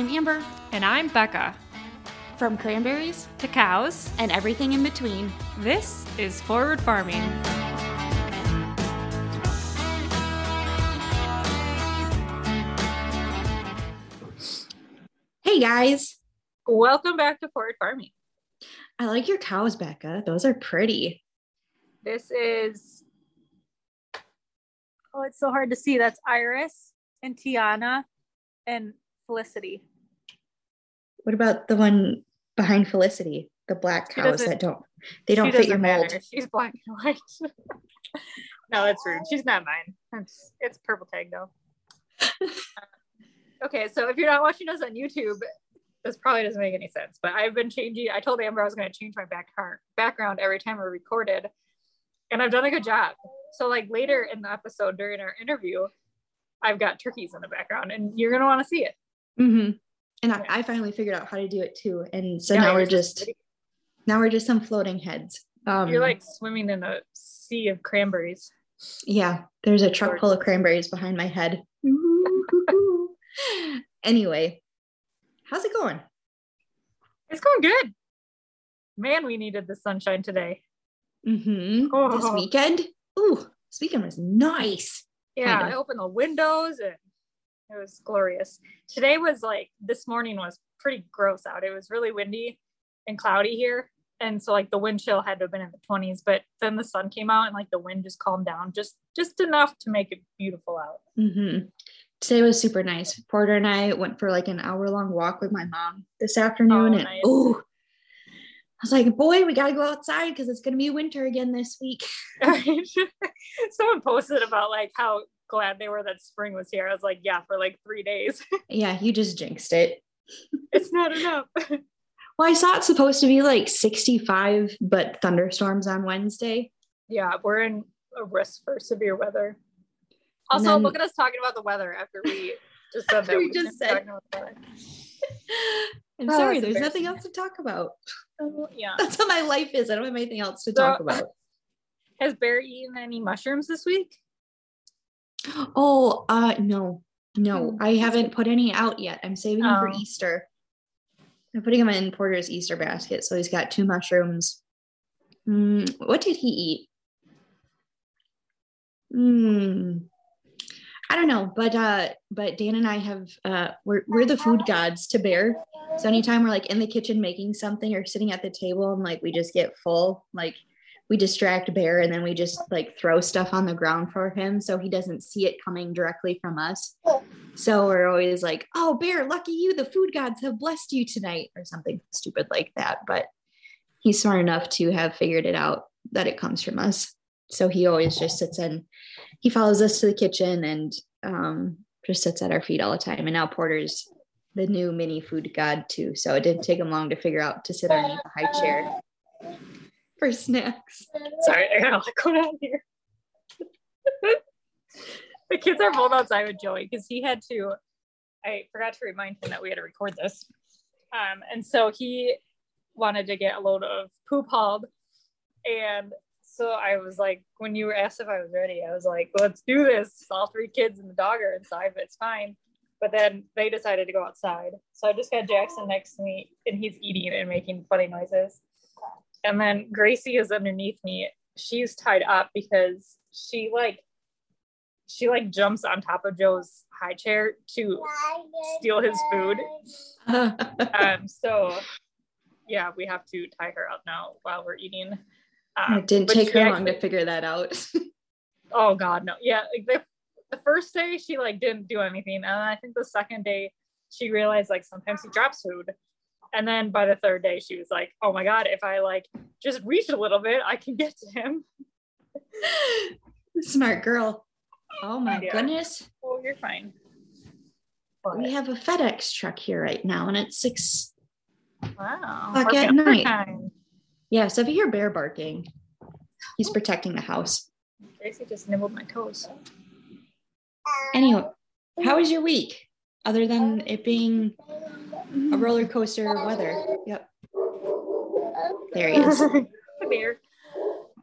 I'm Amber. And I'm Becca. From cranberries to cows and everything in between, this is Forward Farming. Hey guys. Welcome back to Forward Farming. I like your cows, Becca. Those are pretty. This is, oh, it's so hard to see. That's Iris and Tiana and Felicity. What about the one behind Felicity? The black cows that don't they don't fit your mold. Matter. She's black and white. no, that's rude. She's not mine. It's, it's purple tag though. okay, so if you're not watching us on YouTube, this probably doesn't make any sense. But I've been changing. I told Amber I was going to change my back background every time we recorded, and I've done a good job. So like later in the episode during our interview, I've got turkeys in the background, and you're gonna want to see it. Mm-hmm. And. I, I, finally figured out how to do it too. And so yeah, now we're just now we're just some floating heads. Um, you're like swimming in a sea of cranberries. Yeah, there's a truck full of cranberries behind my head. anyway, how's it going? It's going good. Man, we needed the sunshine today. Mm-hmm. Oh. This weekend. Ooh, this weekend was nice. Yeah, kind of. I opened the windows and it was glorious. Today was like this morning was pretty gross out. It was really windy and cloudy here. And so like the wind chill had to have been in the 20s, but then the sun came out and like the wind just calmed down just just enough to make it beautiful out. Mm-hmm. Today was super nice. Porter and I went for like an hour long walk with my mom this afternoon, oh, and nice. oh, I was like, boy, we got to go outside because it's going to be winter again this week. Someone posted about like how glad they were that spring was here. I was like, yeah, for like three days. yeah, you just jinxed it. it's not enough. well, I saw it's supposed to be like 65, but thunderstorms on Wednesday. Yeah, we're in a risk for severe weather. Also, then, look at us talking about the weather after we just said that. we, we just said. I'm oh, sorry, there's nothing else to talk about. Oh, yeah. That's what my life is. I don't have anything else to so, talk about. Has Barry eaten any mushrooms this week? Oh, uh no. No, hmm. I haven't put any out yet. I'm saving them oh. for Easter. I'm putting them in Porter's Easter basket. So he's got two mushrooms. Mm, what did he eat? Hmm. I don't know, but uh, but Dan and I have uh, we're we're the food gods to Bear. So anytime we're like in the kitchen making something or sitting at the table and like we just get full, like we distract Bear and then we just like throw stuff on the ground for him so he doesn't see it coming directly from us. So we're always like, "Oh, Bear, lucky you! The food gods have blessed you tonight," or something stupid like that. But he's smart enough to have figured it out that it comes from us. So he always just sits in. He follows us to the kitchen and um, just sits at our feet all the time. And now Porter's the new mini food god too. So it didn't take him long to figure out to sit underneath a high chair for snacks. Sorry, I gotta go down here. the kids are both outside with Joey because he had to. I forgot to remind him that we had to record this, um, and so he wanted to get a load of poop hauled, and so I was like, when you were asked if I was ready, I was like, let's do this. All three kids and the dog are inside, but it's fine. But then they decided to go outside. So I just got Jackson next to me and he's eating and making funny noises. And then Gracie is underneath me. She's tied up because she like she like jumps on top of Joe's high chair to steal his food. um, so yeah, we have to tie her up now while we're eating. Um, it didn't take her long to figure that out. oh God, no. Yeah, like the, the first day she like didn't do anything, and I think the second day she realized like sometimes he drops food, and then by the third day she was like, oh my God, if I like just reach a little bit, I can get to him. Smart girl. Oh my yeah. goodness. Oh, you're fine. We have a FedEx truck here right now, and it's six wow. o'clock at night. Time. Yeah, so if you hear bear barking, he's oh. protecting the house. Gracie just nibbled my toes. Anyway, how was your week? Other than it being a roller coaster weather. Yep. There he is. Bear.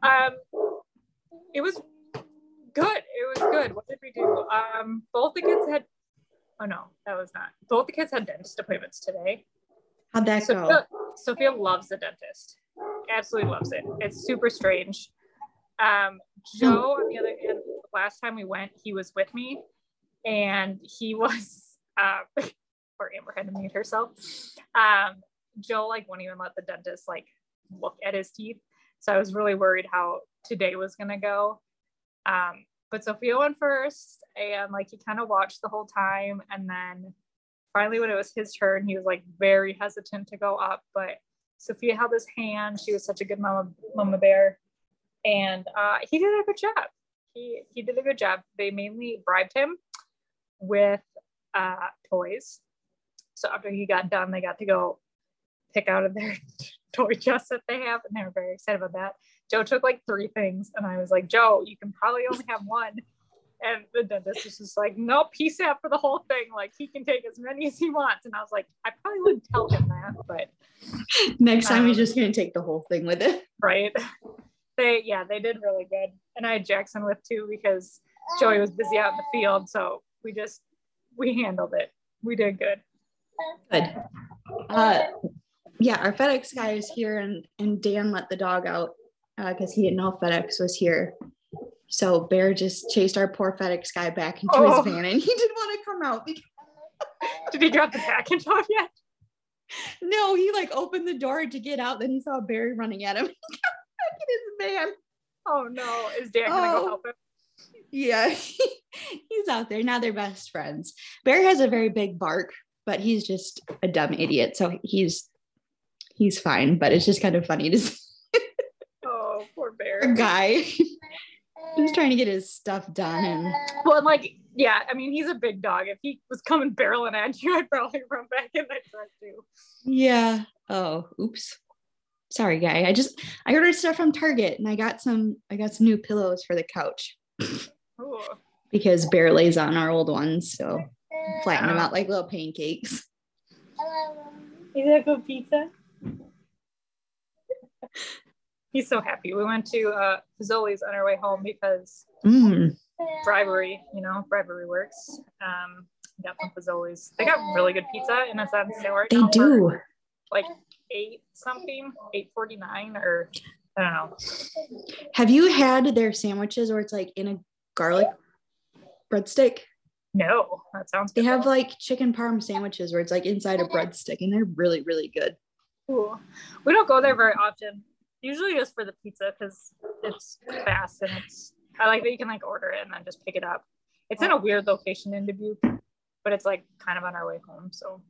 Um, it was good. It was good. What did we do? Um, both the kids had Oh no, that was not. Both the kids had dentist appointments today. How'd that Sophia, go? Sophia loves the dentist. Absolutely loves it. It's super strange. Um, Joe, on the other hand, last time we went, he was with me, and he was. Uh, poor Amber had to mute herself. Um, like wouldn't even let the dentist like look at his teeth, so I was really worried how today was gonna go. Um, but Sophia went first, and like he kind of watched the whole time, and then finally when it was his turn, he was like very hesitant to go up, but Sophia held his hand. She was such a good mama, mama bear, and uh, he did a good job. He he did a good job. They mainly bribed him with uh, toys. So after he got done, they got to go pick out of their toy chest that they have, and they were very excited about that. Joe took like three things, and I was like, Joe, you can probably only have one. And the dentist was just like, nope, he's out for the whole thing. Like he can take as many as he wants. And I was like, I probably wouldn't tell him that, but Next time Um, he's just gonna take the whole thing with it. right. They yeah, they did really good. And I had Jackson with too because Joey was busy out in the field. So we just we handled it. We did good. Good. Uh, yeah, our FedEx guy is here, and and Dan let the dog out because he didn't know FedEx was here. So Bear just chased our poor FedEx guy back into Oh. his van, and he didn't want to come out because Did he drop the package off yet? no, he like opened the door to get out, then he saw Barry running at him. Back in his van. Oh no. Is Dan gonna Oh. go help him? Yeah, he's out there now. They're best friends. Bear has a very big bark, but he's just a dumb idiot. So he's he's fine. But it's just kind of funny to see Oh, poor a bear. guy just trying to get his stuff done. And Well, like, yeah, I mean, he's a big dog. If he was coming barreling at you, I'd probably run back in that truck too. yeah. Oh, oops. Sorry, guy. I just I ordered stuff from Target and I got some I got some new pillows for the couch Ooh. because Bear lays on our old ones. So flatten them out like little pancakes. Is that good pizza? He's so happy. We went to uh, Fazoli's on our way home because Mm. bribery, you know, bribery works. Um, got some Fazoli's. They got really good pizza, and it's on sale right They now for, do. Like eight something, eight forty nine, or I don't know. Have you had their sandwiches where it's like in a garlic breadstick? No, that sounds. They have though. like chicken parm sandwiches where it's like inside a oh breadstick and they're really, really good. Cool. We don't go there very often. Usually just for the pizza because it's fast and it's. I like that you can like order it and then just pick it up. It's in a weird location in Dubuque, but it's like kind of on our way home, so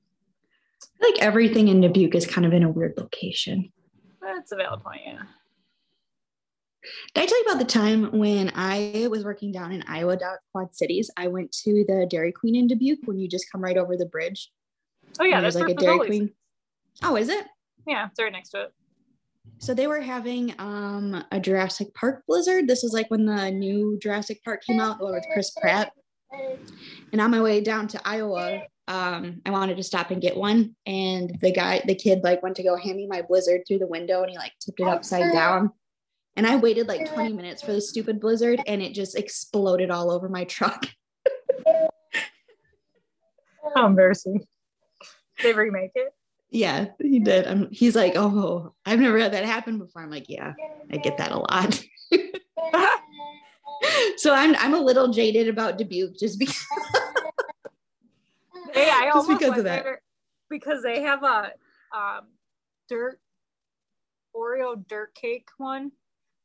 I feel like everything in Dubuque is kind of in a weird location. that's a valid point. Yeah. Did I tell you about the time when I was working down in Iowa, down Quad Cities? I went to the Dairy Queen in Dubuque when you just come right over the bridge. Oh yeah, there's like a Dairy Queen. Oh, is it? Yeah, it's right next to it. So they were having um, a Jurassic Park blizzard. This is like when the new Jurassic Park came out, with Chris Pratt. And on my way down to Iowa, um, I wanted to stop and get one. And the guy, the kid, like went to go hand me my blizzard through the window, and he like tipped it upside down. And I waited like 20 minutes for the stupid blizzard, and it just exploded all over my truck. How embarrassing. Did they remake it. Yeah, he did. I'm, he's like, oh, I've never had that happen before. I'm like, yeah, I get that a lot. so I'm I'm a little jaded about Dubuque just because. Hey, I Just because of that. because they have a um, dirt Oreo dirt cake one.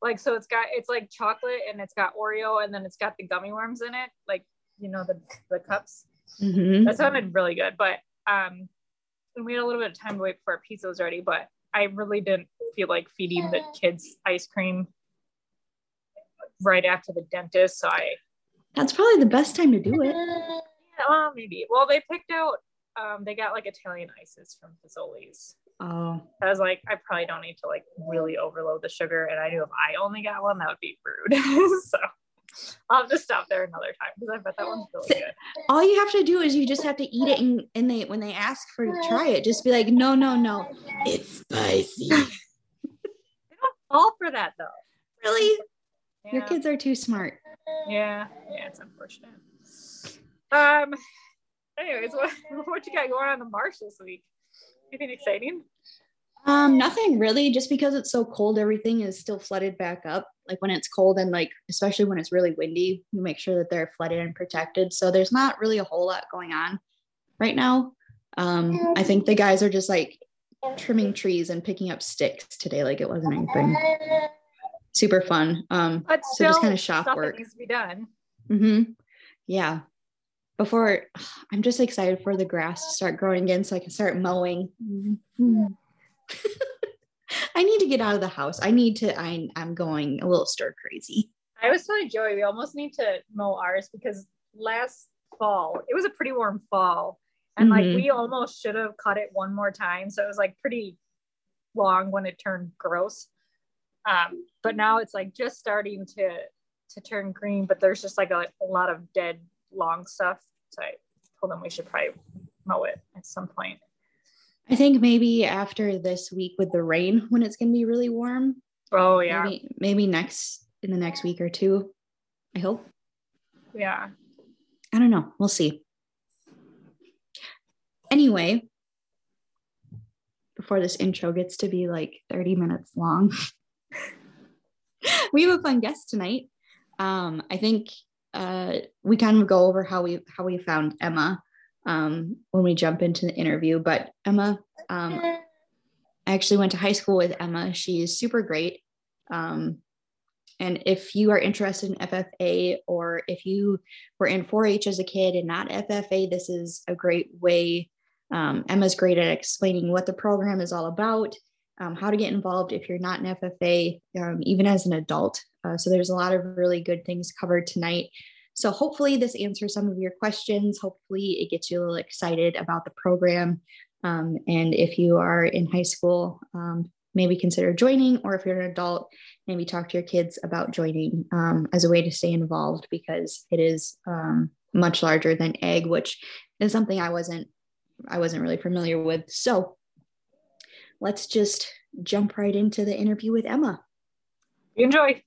Like so, it's got it's like chocolate and it's got Oreo and then it's got the gummy worms in it, like you know the the cups. Mhm. That sounded really good, but um, and we had a little bit of time to wait before our pizza was ready. But I really didn't feel like feeding the kids ice cream right after the dentist, so I That's probably the best time to do it. Yeah, well, maybe. Well, they picked out. Um, they got like Italian ices from Fazoli's. Oh, I was like, I probably don't need to like really overload the sugar, and I knew if I only got one, that would be rude. so I'll have to stop there another time because I bet that one's really good. all you have to do is you just have to eat it, and, and they when they ask for you try it, just be like, no, no, no, it's spicy. All for that though. really? Yeah. Your kids are too smart. Yeah, yeah, it's unfortunate. Um, anyways, what what you got going on the marsh this week? Anything exciting? Um, nothing really, just because it's so cold, everything is still flooded back up. Like when it's cold and like especially when it's really windy, we make sure that they're flooded and protected. So there's not really a whole lot going on right now. Um, I think the guys are just like trimming trees and picking up sticks today, like it wasn't anything super fun. Um, but so just kind of shop work needs to be done. Mm-hmm. Yeah. Before I'm just excited for the grass to start growing again so I can start mowing. I need to get out of the house. I need to, I, I'm going a little stir crazy. I was telling Joey, we almost need to mow ours because last fall, it was a pretty warm fall. And mm-hmm. like we almost should have cut it one more time. So it was like pretty long when it turned gross. Um, but now it's like just starting to to turn green, but there's just like a, a lot of dead long stuff. So I told them we should probably mow it at some point. I think maybe after this week with the rain when it's gonna be really warm. Oh yeah. Maybe, maybe next in the next week or two. I hope. Yeah. I don't know. We'll see. Anyway, before this intro gets to be like 30 minutes long, we have a fun guest tonight. Um, I think uh, we kind of go over how we how we found Emma um, when we jump into the interview. But Emma, um, I actually went to high school with Emma. She is super great. Um, and if you are interested in FFA or if you were in 4 H as a kid and not FFA, this is a great way. Um, Emma's great at explaining what the program is all about, um, how to get involved if you're not an FFA, um, even as an adult. Uh, so there's a lot of really good things covered tonight. So hopefully this answers some of your questions. Hopefully it gets you a little excited about the program. Um, and if you are in high school, um, maybe consider joining, or if you're an adult, maybe talk to your kids about joining um, as a way to stay involved because it is um, much larger than ag, which is something I wasn't I wasn't really familiar with. So let's just jump right into the interview with Emma. Enjoy.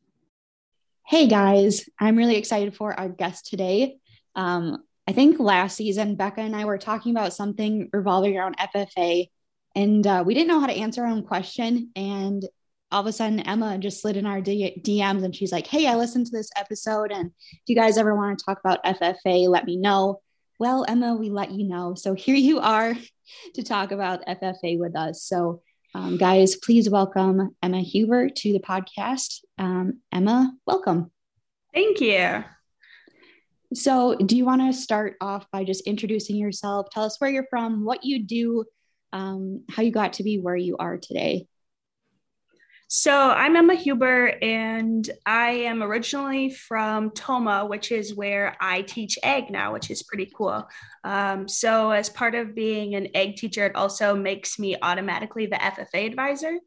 Hey guys, I'm really excited for our guest today. Um, I think last season, Becca and I were talking about something revolving around FFA, and uh, we didn't know how to answer our own question. And all of a sudden, Emma just slid in our D- DMs and she's like, Hey, I listened to this episode, and if you guys ever want to talk about FFA, let me know. Well, Emma, we let you know. So here you are to talk about FFA with us. So um, guys, please welcome Emma Huber to the podcast. Um, Emma, welcome. Thank you. So, do you want to start off by just introducing yourself? Tell us where you're from, what you do, um, how you got to be where you are today. So I'm Emma Huber, and I am originally from Tomah, which is where I teach ag now, which is pretty cool. Um, so as part of being an ag teacher, it also makes me automatically the FFA advisor.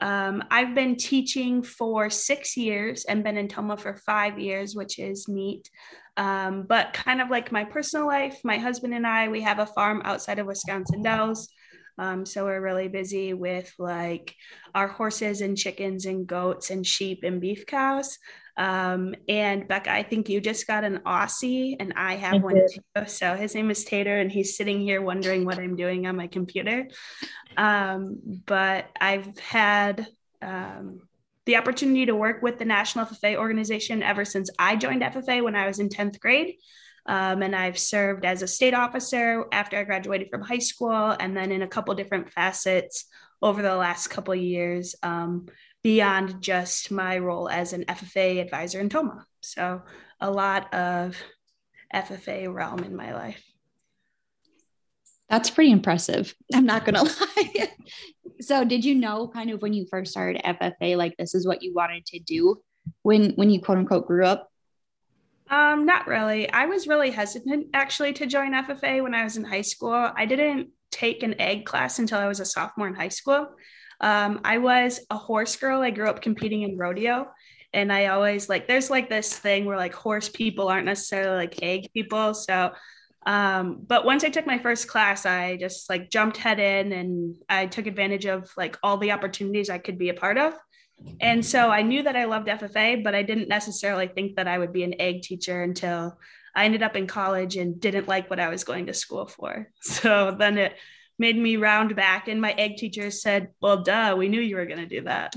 Um, I've been teaching for six years and been in Tomah for five years, which is neat. Um, but kind of like my personal life, my husband and I, we have a farm outside of Wisconsin Dells. Um, so we're really busy with like our horses and chickens and goats and sheep and beef cows. Um, and Becca, I think you just got an Aussie and I have I one too. So his name is Tater and he's sitting here wondering what I'm doing on my computer. Um, but I've had um, the opportunity to work with the National FFA organization ever since I joined FFA when I was in 10th grade. Um, and I've served as a state officer after I graduated from high school, and then in a couple different facets over the last couple years, um, beyond just my role as an FFA advisor in Tomah. So a lot of FFA realm in my life. That's pretty impressive. I'm not going to lie. so did you know kind of when you first started FFA, like this is what you wanted to do when, when you quote unquote grew up? Um, not really. I was really hesitant actually to join FFA when I was in high school. I didn't take an ag class until I was a sophomore in high school. Um, I was a horse girl. I grew up competing in rodeo. And I always like, there's like this thing where like horse people aren't necessarily like ag people. So, um, but once I took my first class, I just like jumped head in and I took advantage of like all the opportunities I could be a part of. And so I knew that I loved FFA, but I didn't necessarily think that I would be an ag teacher until I ended up in college and didn't like what I was going to school for. So then it made me round back, and my ag teacher said, Well, duh, we knew you were going to do that.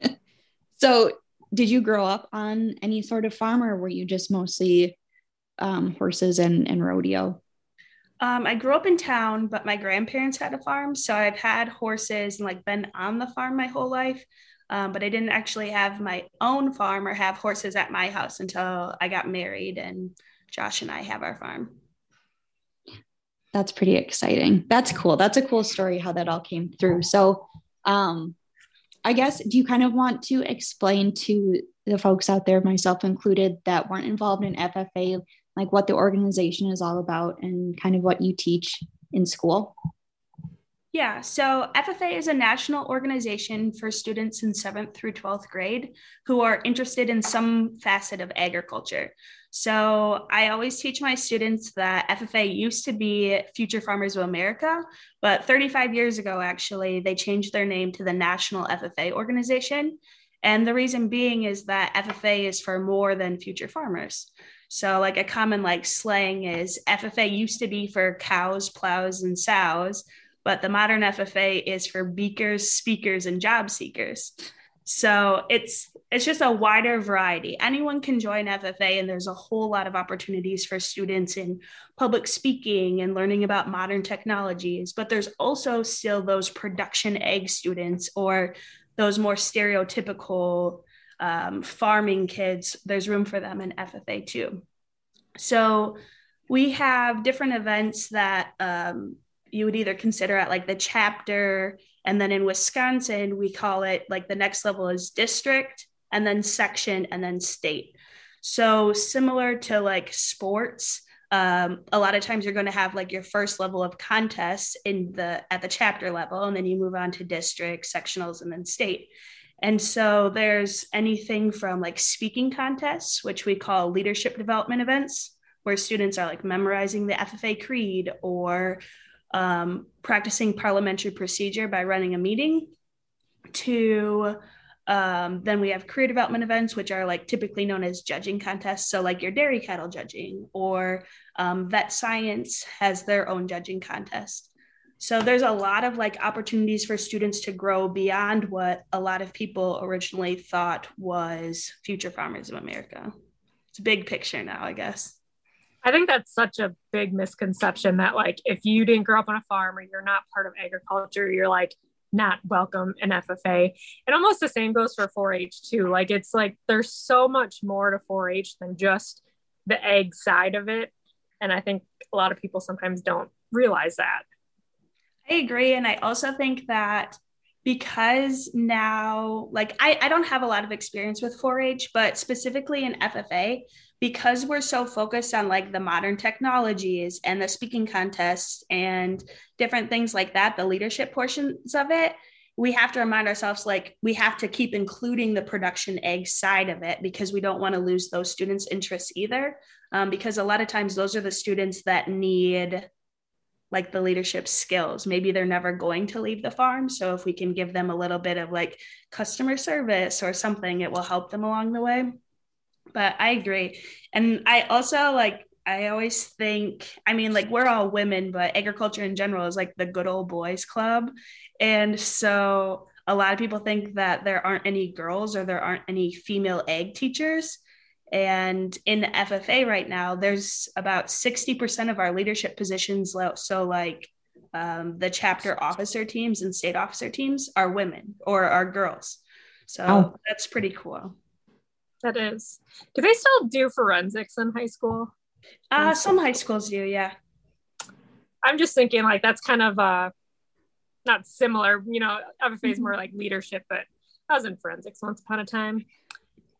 so, did you grow up on any sort of farm, or were you just mostly um, horses and, and rodeo? Um, I grew up in town, but my grandparents had a farm. So I've had horses and like been on the farm my whole life. Um, but I didn't actually have my own farm or have horses at my house until I got married and Josh and I have our farm. That's pretty exciting. That's cool. That's a cool story how that all came through. So, um, I guess, do you kind of want to explain to the folks out there, myself included, that weren't involved in FFA, like what the organization is all about and kind of what you teach in school? Yeah, so FFA is a national organization for students in seventh through 12th grade who are interested in some facet of agriculture. So I always teach my students that FFA used to be Future Farmers of America, but 35 years ago, actually, they changed their name to the National FFA organization. And the reason being is that FFA is for more than future farmers. So, like a common like slang is FFA used to be for cows, plows, and sows, but the modern FFA is for beakers, speakers, and job seekers. So it's it's just a wider variety. Anyone can join FFA, and there's a whole lot of opportunities for students in public speaking and learning about modern technologies. But there's also still those production ag students or those more stereotypical um, farming kids. There's room for them in FFA too. So we have different events that um, you would either consider at like the chapter and then in wisconsin we call it like the next level is district and then section and then state so similar to like sports um, a lot of times you're going to have like your first level of contests in the at the chapter level and then you move on to district sectionals and then state and so there's anything from like speaking contests which we call leadership development events where students are like memorizing the ffa creed or um, practicing parliamentary procedure by running a meeting to um, then we have career development events, which are like typically known as judging contests. So, like your dairy cattle judging or um, vet science has their own judging contest. So, there's a lot of like opportunities for students to grow beyond what a lot of people originally thought was future farmers of America. It's a big picture now, I guess. I think that's such a big misconception that like if you didn't grow up on a farm or you're not part of agriculture, you're like not welcome in FFA. And almost the same goes for 4-H too. Like it's like there's so much more to 4-H than just the ag side of it. And I think a lot of people sometimes don't realize that. I agree. And I also think that because now like I, I don't have a lot of experience with 4-h but specifically in ffa because we're so focused on like the modern technologies and the speaking contests and different things like that, the leadership portions of it, we have to remind ourselves like we have to keep including the production ag side of it because we don't want to lose those students' interests either. Um, because a lot of times those are the students that need like the leadership skills. Maybe they're never going to leave the farm. So if we can give them a little bit of like customer service or something, it will help them along the way but I agree. And I also like I always think, I mean, like we're all women, but agriculture in general is like the good old boys club. And so a lot of people think that there aren't any girls or there aren't any female ag teachers. And in FFA right now, there's about 60% of our leadership positions. So, like um, the chapter officer teams and state officer teams are women or are girls. So oh. that's pretty cool. That is. Do they still do forensics in high school? Uh, some high schools do, yeah. I'm just thinking like that's kind of uh not similar, you know, FFA is more like leadership, but I was in forensics once upon a time.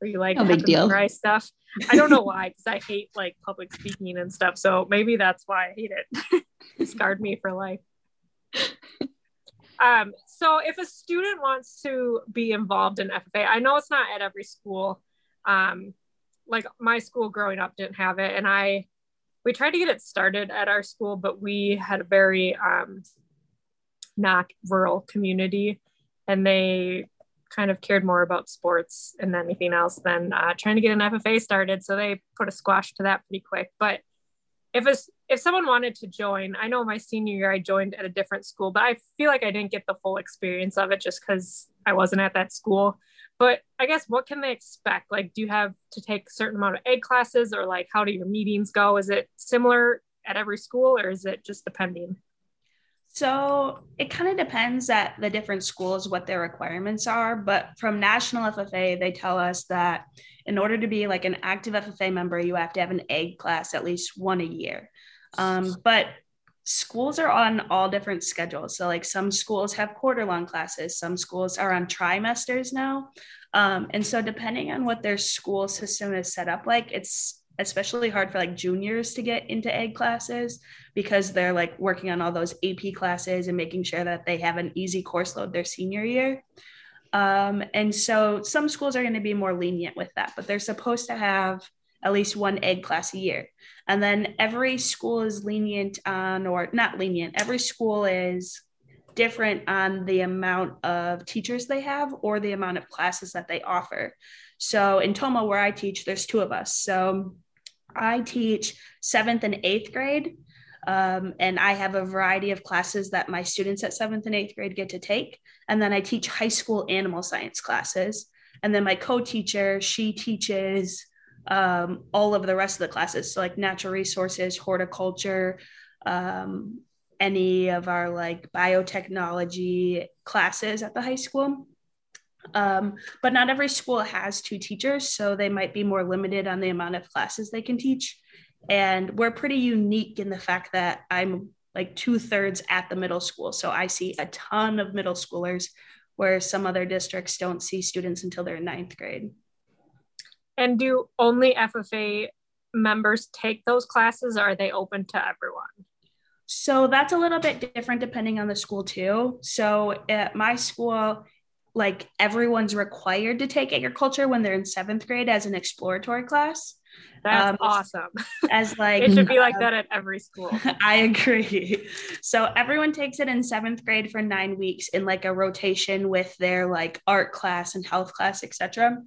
Where you like no big deal. stuff. I don't know why, because I hate like public speaking and stuff. So maybe that's why I hate it. it scarred me for life. Um, so if a student wants to be involved in FFA, I know it's not at every school um, like my school growing up didn't have it and i we tried to get it started at our school but we had a very um, not rural community and they kind of cared more about sports and anything else than uh, trying to get an FFA started. So they put a squash to that pretty quick. But if it's if someone wanted to join, I know my senior year I joined at a different school, but I feel like I didn't get the full experience of it just because I wasn't at that school. But I guess what can they expect? Like, do you have to take a certain amount of ed classes, or like how do your meetings go? Is it similar at every school, or is it just depending? So it kind of depends at the different schools what their requirements are. But from National FFA, they tell us that in order to be like an active FFA member, you have to have an ag class at least one a year. Um, but schools are on all different schedules. So, like some schools have quarter long classes, some schools are on trimesters now. Um, and so, depending on what their school system is set up like, it's especially hard for like juniors to get into ed classes because they're like working on all those AP classes and making sure that they have an easy course load their senior year. Um, and so some schools are going to be more lenient with that, but they're supposed to have at least one ed class a year. And then every school is lenient on, or not lenient, every school is different on the amount of teachers they have or the amount of classes that they offer. So in Tomah, where I teach, there's two of us. So I teach seventh and eighth grade. Um, and I have a variety of classes that my students at seventh and eighth grade get to take. And then I teach high school animal science classes. And then my co teacher, she teaches um, all of the rest of the classes. So, like natural resources, horticulture, um, any of our like biotechnology classes at the high school. Um, but not every school has two teachers, so they might be more limited on the amount of classes they can teach. And we're pretty unique in the fact that I'm like two thirds at the middle school. So I see a ton of middle schoolers where some other districts don't see students until they're in ninth grade. And do only FFA members take those classes or are they open to everyone? So that's a little bit different depending on the school too. So at my school, like everyone's required to take agriculture when they're in seventh grade as an exploratory class. That's um, awesome. As like it should be like uh, that at every school. I agree. So everyone takes it in seventh grade for nine weeks in like a rotation with their like art class and health class, etc.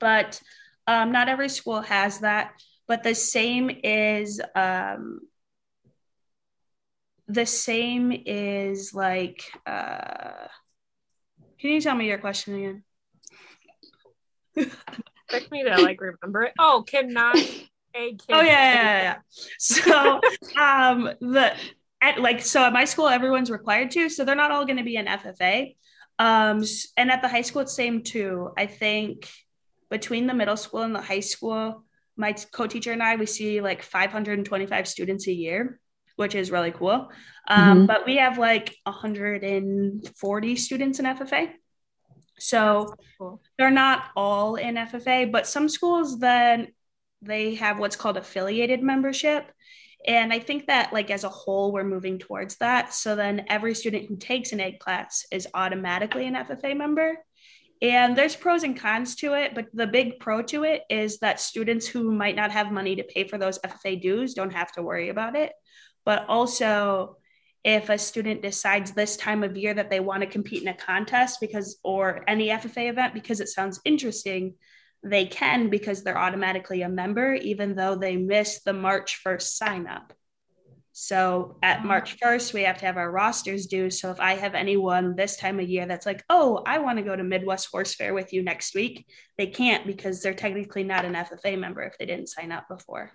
But um, not every school has that. But the same is um, the same is like. Uh, can you tell me your question again? Expect me to like remember it. Oh, cannot a kid. Oh yeah, yeah, yeah. So um the at like so at my school everyone's required to, so they're not all going to be an FFA. Um and at the high school it's same too. I think between the middle school and the high school, my co-teacher and I we see like 525 students a year which is really cool. Um, mm-hmm. But we have like 140 students in FFA. So cool. they're not all in FFA, but some schools then they have what's called affiliated membership. And I think that like as a whole, we're moving towards that. So then every student who takes an ed class is automatically an FFA member. And there's pros and cons to it, but the big pro to it is that students who might not have money to pay for those FFA dues don't have to worry about it but also if a student decides this time of year that they want to compete in a contest because or any FFA event because it sounds interesting, they can because they're automatically a member even though they missed the March 1st sign up. So at March 1st, we have to have our rosters due. So if I have anyone this time of year that's like, oh, I want to go to Midwest Horse Fair with you next week, they can't because they're technically not an FFA member if they didn't sign up before.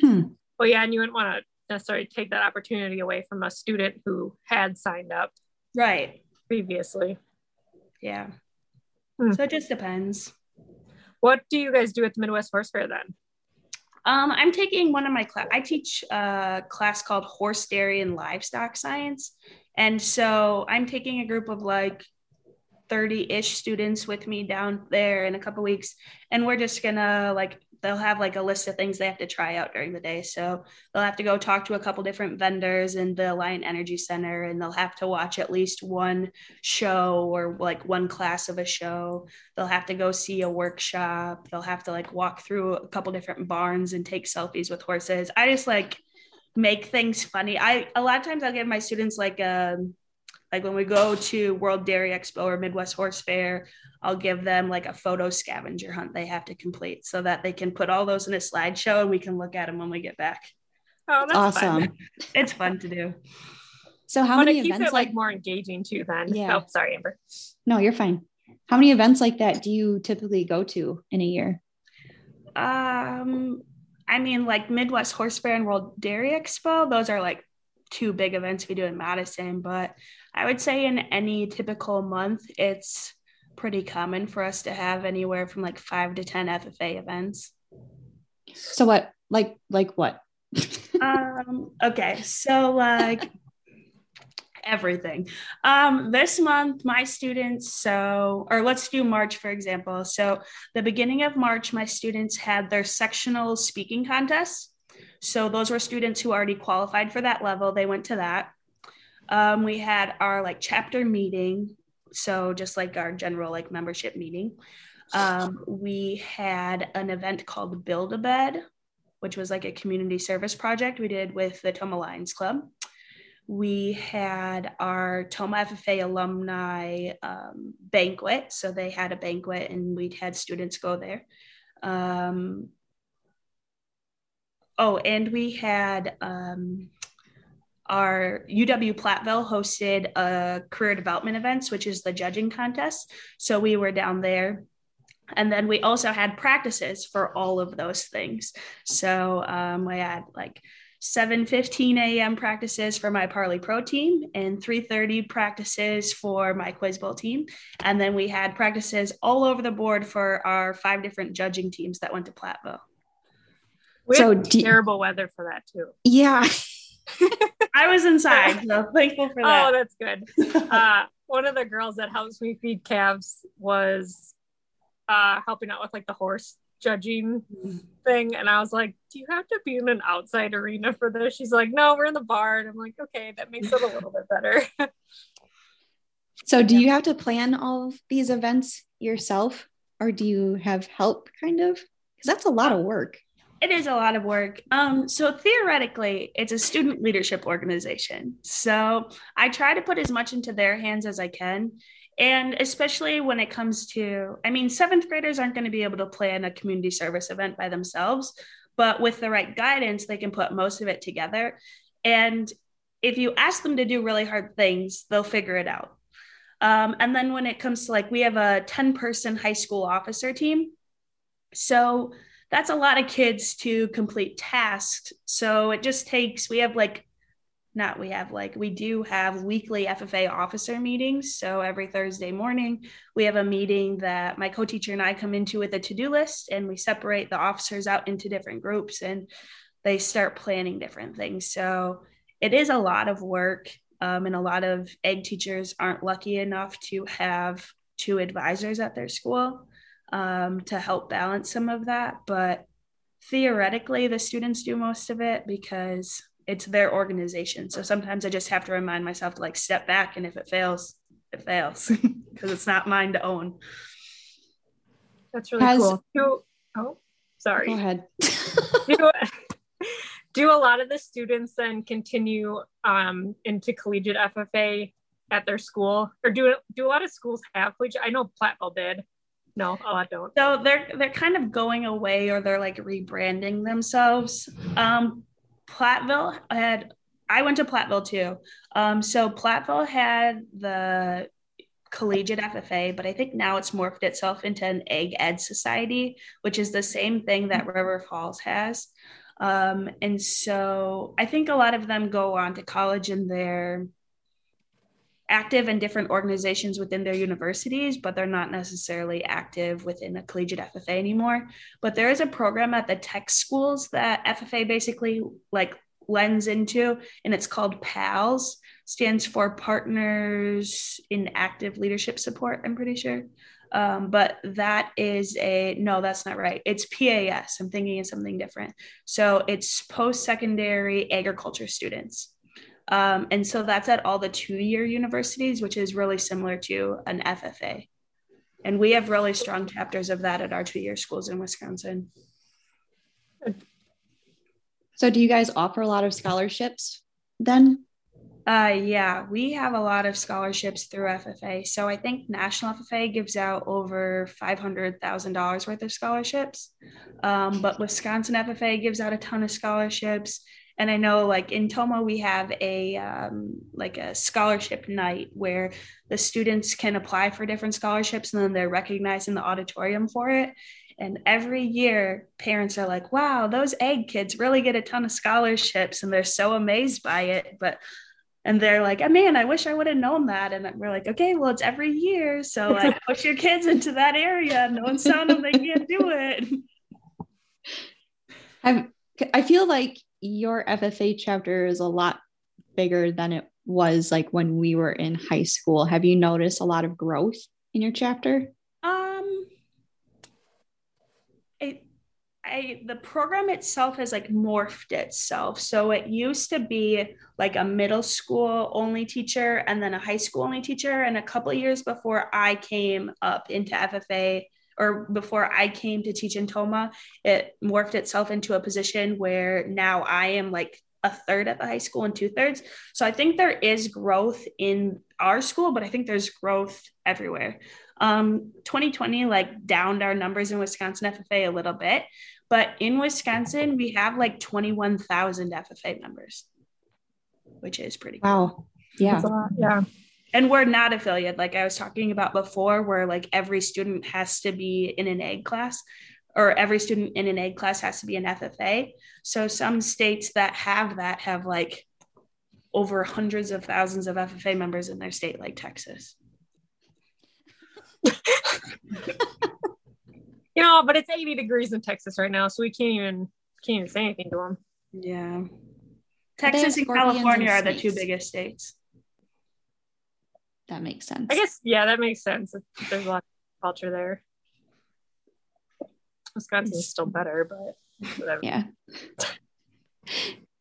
Hmm. Well, yeah, and you wouldn't want to necessarily take that opportunity away from a student who had signed up right. previously. Yeah. Hmm. so it just depends. What do you guys do at the midwest horse fair then? Um, i'm taking one of my class i teach a class called horse dairy and livestock science. And so i'm taking a group of like 30-ish students with me down there in a couple weeks. And we're just gonna like they'll have like a list of things they have to try out during the day. So they'll have to go talk to a couple different vendors in the Alliant Energy Center and they'll have to watch at least one show or like one class of a show. They'll have to go see a workshop. They'll have to like walk through a couple different barns and take selfies with horses. I just like make things funny. I a lot of times I'll give my students like a um, Like when we go to World Dairy Expo or Midwest Horse Fair, I'll give them like a photo scavenger hunt they have to complete so that they can put all those in a slideshow and we can look at them when we get back. Oh, that's awesome. Fun. it's fun to do. So how many events it, like more engaging too then? Yeah. Oh, sorry, Amber. No, you're fine. How many events like that do you typically go to in a year? Um, I mean, like Midwest Horse Fair and World Dairy Expo, those are like two big events we do in Madison. But I would say in any typical month, it's pretty common for us to have anywhere from like five to 10 FFA events. So what, like, like what? um, okay. So like everything. Um, this month, my students, so, or let's do March, for example. So, the beginning of March, my students had their sectional speaking contests. So, those were students who already qualified for that level. They went to that. Um, we had our like chapter meeting. So, just like our general like membership meeting. Um, we had an event called Build a Bed, which was like a community service project we did with the Tomah Lions Club we had our Tomah FFA alumni um, banquet. So they had a banquet and we'd had students go there. Um, oh, and we had um, our UW Platteville hosted a career development events, which is the judging contest. So we were down there. And then we also had practices for all of those things. So um, we had like 7:15 a.m. practices for my Parley Pro team and 3:30 practices for my Quiz Bowl team. And then we had practices all over the board for our five different judging teams that went to Platteville. We so d- terrible weather for that too. Yeah. I was inside, so thankful for that. Oh, that's good. Uh, one of the girls that helps me feed calves was uh, helping out with like the horse judging thing and I was like, Do you have to be in an outside arena for this? She's like, No, we're in the barn. And I'm like, okay, that makes it a little bit better. so do you have to plan all of these events yourself or do you have help kind of? Because that's a lot of work. It is a lot of work. Um, so theoretically, it's a student leadership organization. So I try to put as much into their hands as I can. And especially when it comes to, I mean, seventh graders aren't going to be able to plan a community service event by themselves, but with the right guidance, they can put most of it together. And if you ask them to do really hard things, they'll figure it out. Um, and then when it comes to like, we have a 10 person high school officer team. So that's a lot of kids to complete tasks. So it just takes, we have like not we have like we do have weekly FFA officer meetings. So every Thursday morning, we have a meeting that my co-teacher and I come into with a to-do list and we separate the officers out into different groups and they start planning different things. So it is a lot of work. Um, and a lot of ag teachers aren't lucky enough to have two advisors at their school um, to help balance some of that. But theoretically, the students do most of it because it's their organization. So sometimes I just have to remind myself to like step back and if it fails, it fails because it's not mine to own. That's really Has, cool. Do, oh, sorry. Go ahead. do, do a lot of the students then continue um, into collegiate FFA at their school, or do do a lot of schools have collegiate? I know Platteville did. No, a lot don't. So they're they're kind of going away, or they're like rebranding themselves. Um, Platteville had I went to Platteville too. Um, so Platteville had the collegiate FFA, but I think now it's morphed itself into an ag ed society, which is the same thing that River Falls has. Um, and so I think a lot of them go on to college and they're active in different organizations within their universities, but they're not necessarily active within a collegiate FFA anymore. But there is a program at the tech schools that FFA basically like lends into, and it's called PALS, stands for Partners in Active Leadership Support, I'm pretty sure. Um, but that is a no, that's not right. It's PAS. I'm thinking of something different. So it's post secondary agriculture students. Um, and so that's at all the two year universities, which is really similar to an FFA. And we have really strong chapters of that at our two year schools in Wisconsin. So, do you guys offer a lot of scholarships then? Uh, yeah, we have a lot of scholarships through FFA. So I think National FFA gives out over $500,000 worth of scholarships. Um, but Wisconsin FFA gives out a ton of scholarships. And I know like in Tomah, we have a um, like a scholarship night where the students can apply for different scholarships and then they're recognized in the auditorium for it. And every year, parents are like, wow, those ag kids really get a ton of scholarships and they're so amazed by it. But and they're like, oh, man, I wish I would have known that. And we're like, okay, well, it's every year. So like push your kids into that area. And no one's telling them they can't do it. i I feel like your FFA chapter is a lot bigger than it was like when we were in high school. Have you noticed a lot of growth in your chapter? Um, it I the program itself has like morphed itself. So it used to be like a middle school only teacher and then a high school only teacher. And a couple years before I came up into FFA or before I came to teach in Tomah, it morphed itself into a position where now I am like a third at the high school and two thirds. So I think there is growth in our school, but I think there's growth everywhere. Um, 2020 like downed our numbers in Wisconsin FFA a little bit, but in Wisconsin, we have like 21,000 FFA members, which is pretty wow. Yeah. Yeah. And we're not affiliate, like I was talking about before, where like every student has to be in an ag class or every student in an ag class has to be an FFA. So some states that have that have like over hundreds of thousands of FFA members in their state, like Texas. you know, but it's 80 degrees in Texas right now, so we can't even can't even say anything to them. Yeah. Texas and California are the two biggest states. That makes sense. I guess yeah, that makes sense. There's a lot of culture there. Wisconsin is still better, but whatever. Yeah.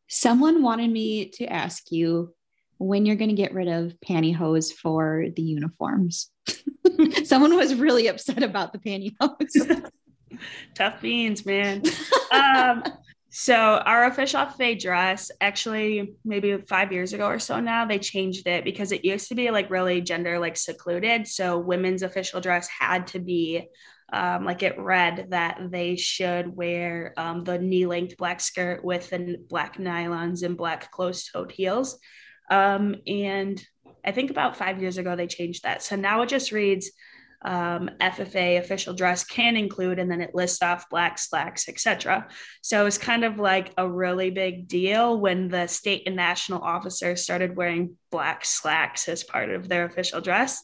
Someone wanted me to ask you when you're going to get rid of pantyhose for the uniforms. Someone was really upset about the pantyhose. Tough beans, man. um, so our official FA dress, actually, maybe five years ago or so now, they changed it because it used to be like really gender like secluded. So women's official dress had to be um, like it read that they should wear um, the knee length black skirt with the black nylons and black closed toed heels. Um, and I think about five years ago, they changed that. So now it just reads um, FFA official dress can include, and then it lists off black slacks, etc. So it's kind of like a really big deal when the state and national officers started wearing black slacks as part of their official dress.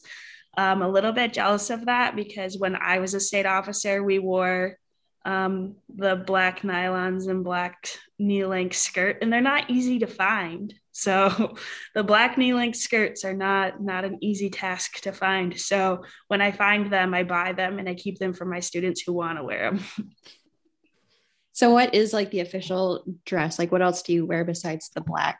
I'm a little bit jealous of that because when I was a state officer, we wore um, the black nylons and black knee length skirt, and they're not easy to find. So the black knee length skirts are not not an easy task to find. So when I find them, I buy them and I keep them for my students who want to wear them. So what is like the official dress? Like what else do you wear besides the black?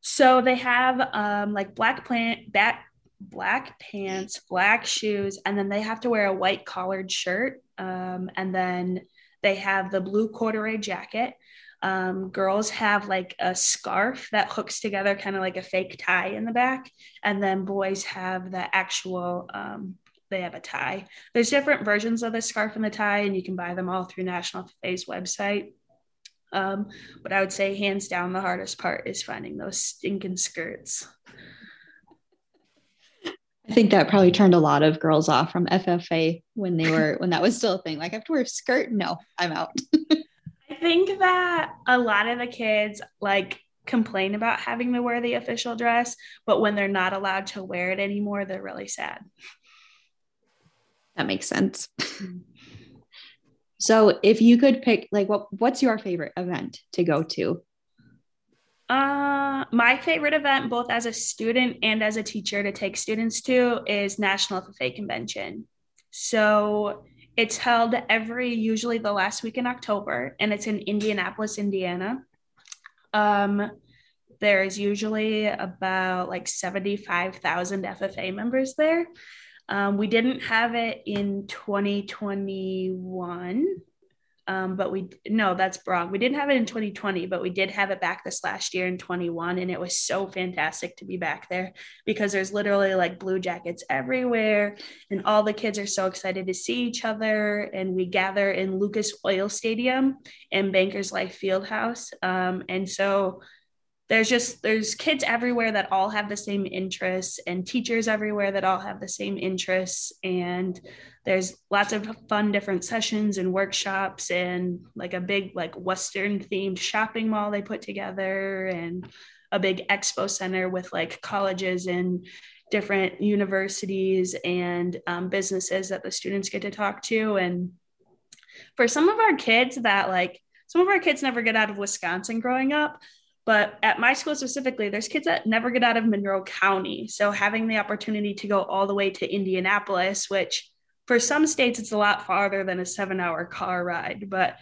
So they have um, like black plant back black pants, black shoes, and then they have to wear a white collared shirt. Um, and then they have the blue corduroy jacket. Um, girls have like a scarf that hooks together, kind of like a fake tie in the back. And then boys have the actual, um, they have a tie. There's different versions of the scarf and the tie, and you can buy them all through National FFA's website. Um, but I would say, hands down, the hardest part is finding those stinking skirts. I think that probably turned a lot of girls off from FFA when they were when that was still a thing. Like I have to wear a skirt. No, I'm out. I think that a lot of the kids like complain about having to wear the official dress, but when they're not allowed to wear it anymore, they're really sad. That makes sense. Mm-hmm. So if you could pick like what what's your favorite event to go to uh, my favorite event, both as a student and as a teacher to take students to, is National FFA Convention. So it's held every, usually the last week in October, and it's in Indianapolis, Indiana. Um, there's usually about like 75,000 FFA members there. Um, we didn't have it in 2021 Um, but we no, that's wrong. We didn't have it in 2020, but we did have it back this last year in 21, and it was so fantastic to be back there because there's literally like blue jackets everywhere, and all the kids are so excited to see each other. And we gather in Lucas Oil Stadium and Bankers Life Fieldhouse, um, and so there's just there's kids everywhere that all have the same interests and teachers everywhere that all have the same interests. And there's lots of fun different sessions and workshops and like a big like western themed shopping mall they put together and a big expo center with like colleges and different universities and um, businesses that the students get to talk to. And for some of our kids that like some of our kids never get out of wisconsin growing up but at my school specifically, there's kids that never get out of Monroe County. So having the opportunity to go all the way to Indianapolis, which for some states it's a lot farther than a seven hour car ride. But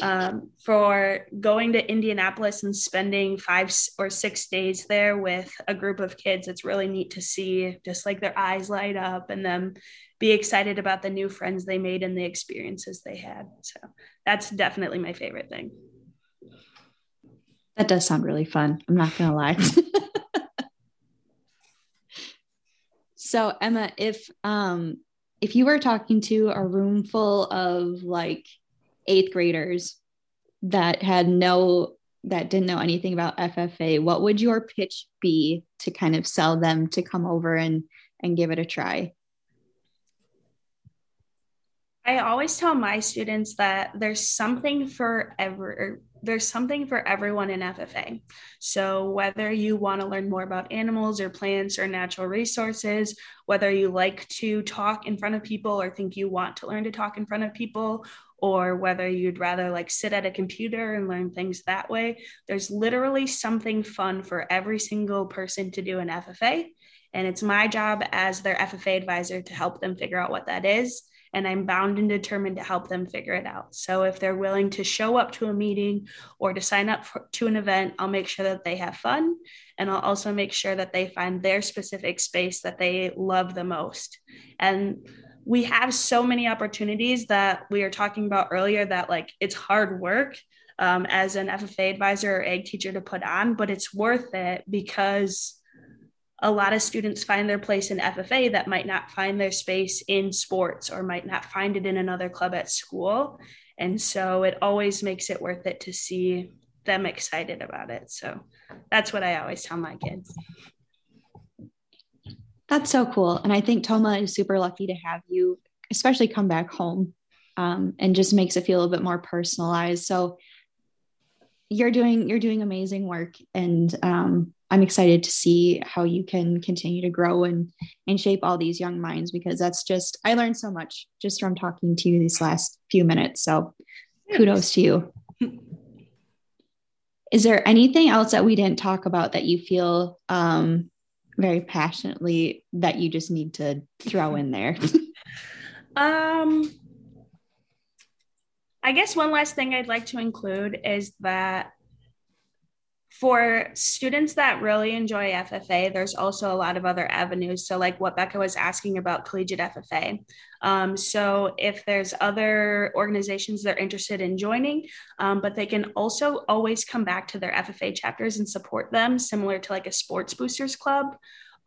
um, for going to indianapolis and spending five or six days there with a group of kids it's really neat to see just like their eyes light up and them be excited about the new friends they made and the experiences they had. So that's definitely my favorite thing that does sound really fun i'm not gonna lie so emma if um if you were talking to a room full of like eighth graders that had no that didn't know anything about FFA, what would your pitch be to kind of sell them to come over and and give it a try? I always tell my students that there's something for every there's something for everyone in FFA. So, whether you want to learn more about animals or plants or natural resources, whether you like to talk in front of people or think you want to learn to talk in front of people, or whether you'd rather like sit at a computer and learn things that way, there's literally something fun for every single person to do in FFA. And it's my job as their FFA advisor to help them figure out what that is and I'm bound and determined to help them figure it out. So if they're willing to show up to a meeting or to sign up for, to an event, I'll make sure that they have fun and I'll also make sure that they find their specific space that they love the most. And we have so many opportunities that we are talking about earlier that like it's hard work um, as an FFA advisor or ag teacher to put on, but it's worth it because a lot of students find their place in FFA that might not find their space in sports or might not find it in another club at school. And so it always makes it worth it to see them excited about it. So that's what I always tell my kids. That's so cool. And I think Tomah is super lucky to have you, especially come back home um, and just makes it feel a bit more personalized. So you're doing, you're doing amazing work. And um, I'm excited to see how you can continue to grow and and shape all these young minds because that's just I learned so much just from talking to you these last few minutes. So kudos to you. Is there anything else that we didn't talk about that you feel um, very passionately that you just need to throw in there? um, I guess one last thing I'd like to include is that for students that really enjoy FFA, there's also a lot of other avenues. So, like what Becca was asking about collegiate FFA. Um, so, if there's other organizations that are interested in joining, um, but they can also always come back to their FFA chapters and support them, similar to like a sports boosters club.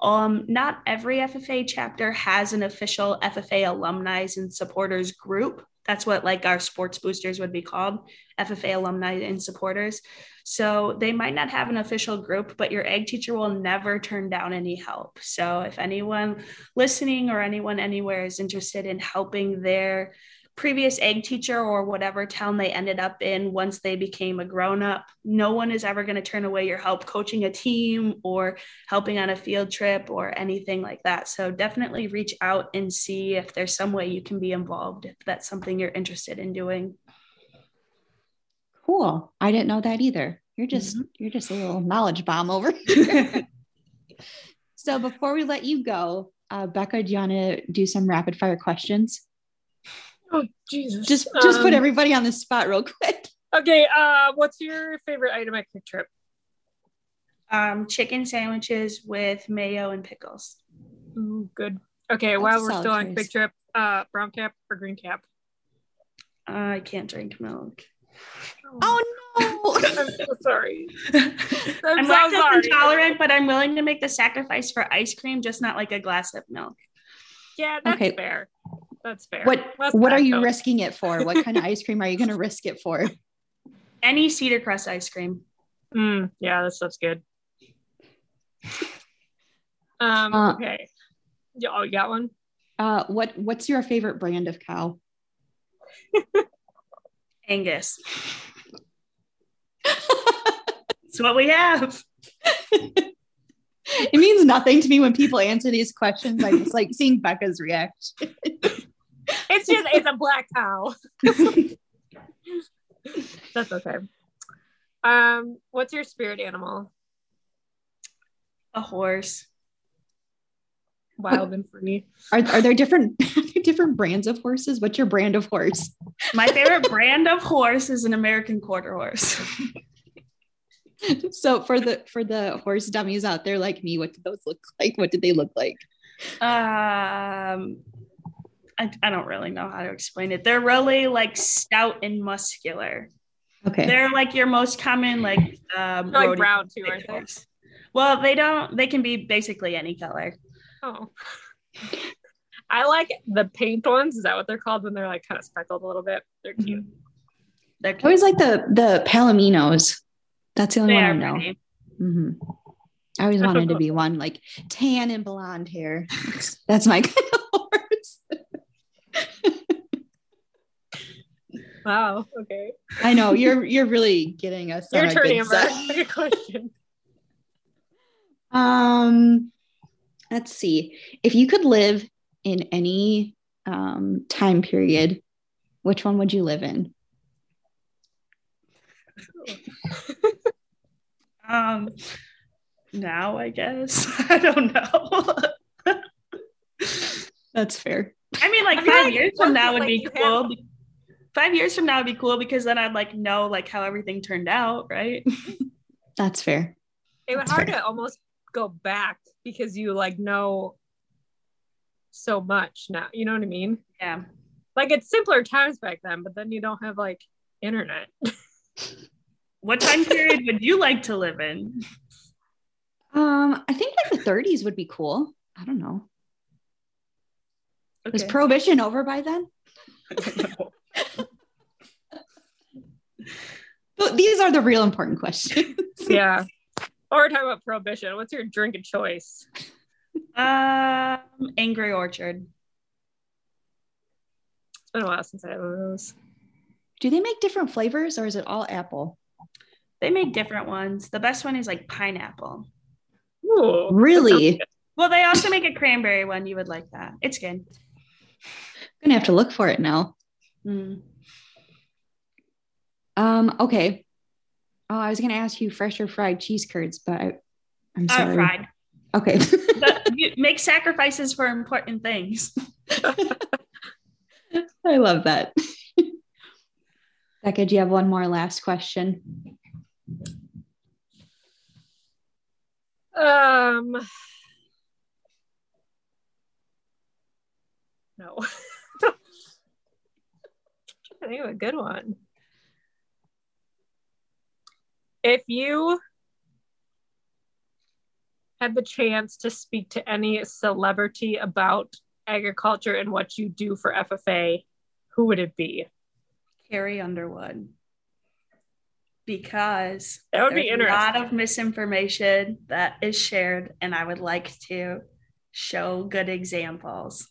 Um, not every FFA chapter has an official FFA alumni and supporters group. That's what like our sports boosters would be called, FFA alumni and supporters. So they might not have an official group, but your ag teacher will never turn down any help. So if anyone listening or anyone anywhere is interested in helping their previous ag teacher or whatever town they ended up in once they became a grown up. No one is ever going to turn away your help coaching a team or helping on a field trip or anything like that. So definitely reach out and see if there's some way you can be involved if that's something you're interested in doing. Cool. I didn't know that either. You're just mm-hmm. you're just a little knowledge bomb over here. so before we let you go, uh, Becca, do you want to do some rapid fire questions? Oh Jesus! Just just um, put everybody on the spot real quick. Okay. Uh, what's your favorite item at Kwik Trip? Um, chicken sandwiches with mayo and pickles. Ooh, good. Okay. That's while we're still choice. on Kwik Trip, uh, brown cap or green cap? I can't drink milk. Oh no. I'm so sorry. I'm, I'm so lactose sorry. intolerant, but I'm willing to make the sacrifice for ice cream, just not like a glass of milk. Yeah, that's Okay. fair. That's fair. what Less what are you lactose. risking it for? What kind of ice cream are you going to risk it for? Any Cedar Crest ice cream. Mm, yeah, that stuff's good. Um. Uh, okay. Yeah, Oh, you got one? Uh, what what's your favorite brand of cow? Angus. it's what we have. It means nothing to me when people answer these questions. I just like seeing Becca's reaction. It's just it's a black cow. That's okay. Um, what's your spirit animal? A horse. Wild and free. Are, are there different are there different brands of horses? What's your brand of horse? My favorite brand of horse is an American quarter horse. So for the for the horse dummies out there like me, what did those look like? What did they look like? Um, I, I don't really know how to explain it. They're really like stout and muscular. Okay. They're like your most common like um They're like brown too, aren't they? Well, they don't. They can be basically any color. Oh. I like the paint ones. Is that what they're called when they're like kind of speckled a little bit? They're cute. They're I always like the the palominos. That's the only they one I know. pretty. hmm I always wanted to be one like tan and blonde hair. That's, that's my kind of horse. Wow. Okay. I know you're you're really getting us. Your a turn, Amber. Good question. Um, let's see. If you could live in any um, time period, which one would you live in? Um, now I guess I don't know. That's fair. I mean, like I five like years from now would like, be cool. have- Five years from now would be cool because then I'd like know like how everything turned out, right? That's fair. It would That's hard fair. to almost go back because you like know so much now. You know what I mean? Yeah. Like it's simpler times back then, but then you don't have like internet. What time period would you like to live in? Um, I think like the 30s would be cool. I don't know. Was Okay. prohibition over by then? Th- These are the real important questions. yeah. Or we're talking about prohibition. What's your drink of choice? um, Angry Orchard. It's been a while since I had one of those. Do they make different flavors or is it all apple? They make different ones. The best one is like pineapple. Ooh, Really? Well, they also make a cranberry one. You would like that. It's good. I'm gonna have to look for it now. Mm. Um, okay. Oh, I was gonna ask you fresh or fried cheese curds, but I, I'm Uh, sorry. fried. Okay. You make sacrifices for important things. I love that. Becca, do you have one more last question? Um. No. I think of a good one. If you had the chance to speak to any celebrity about agriculture and what you do for FFA, who would it be? Carrie Underwood. Because That would be there's a lot of misinformation that is shared, and I would like to show good examples.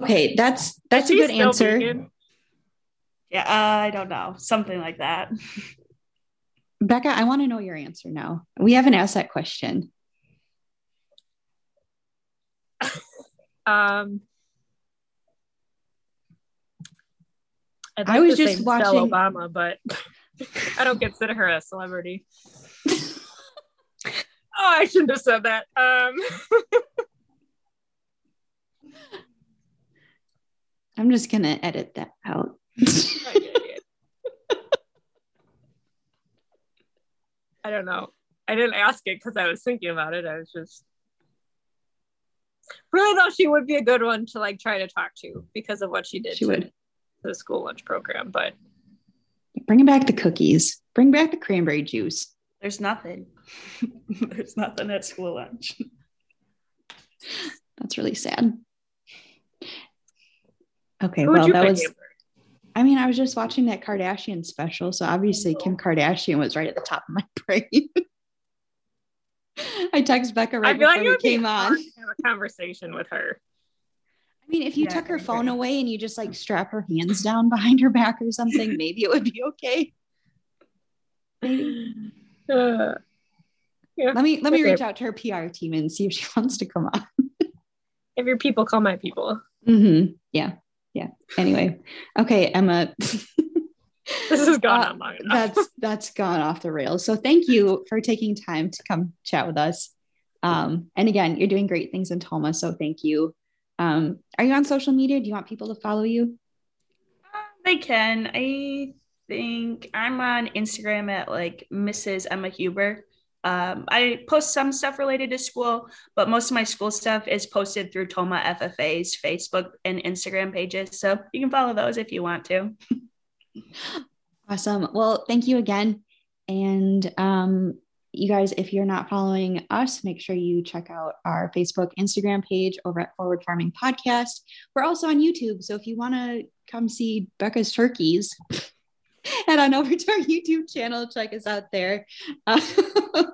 Okay, that's that's a good answer. vegan? Yeah, I don't know, something like that. Becca, I want to know your answer now. We haven't asked that question. Um, I'd I was just watching- Obama, but I don't consider her a celebrity. oh, I shouldn't have said that. Um, I'm just gonna edit that out. I don't know. I didn't ask it because I was thinking about it. I was just really though she would be a good one to like try to talk to because of what she did. she to would. the school lunch program, but bring back the cookies. Bring back the cranberry juice. There's nothing. There's nothing at school lunch. That's really sad. Okay, well, that was. I mean, I was just watching that Kardashian special, so obviously Kim Kardashian was right at the top of my brain. I text Becca right before like we came on. To have a conversation with her. I mean, if you yeah, took her phone away and you just like strap her hands down behind her back or something, maybe it would be okay. Uh, yeah. Let me let me okay. reach out to her PR team and see if she wants to come on. if your people call my people. Mm-hmm. Yeah. Yeah. Anyway. Okay, Emma. this has gone uh, on long enough. That's that's gone off the rails. So thank you for taking time to come chat with us. Um, and again, you're doing great things in Tomah, So thank you. Um, are you on social media? Do you want people to follow you? Uh, they can. I think I'm on Instagram at like Mrs. Emma Huber. Um, I post some stuff related to school, but most of my school stuff is posted through Tomah FFA's Facebook and Instagram pages. So you can follow those if you want to. awesome. Well, thank you again. And um, you guys, if you're not following us, make sure you check out our Facebook, Instagram page over at Forward Farming Podcast. We're also on YouTube. So if you want to come see Becca's turkeys, head on over to our YouTube channel. Check us out there. Uh,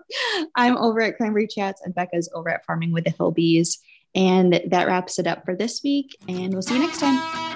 I'm over at Cranberry Chats, and Becca's over at Farming with the Hillbees. And that wraps it up for this week. And we'll see you next time.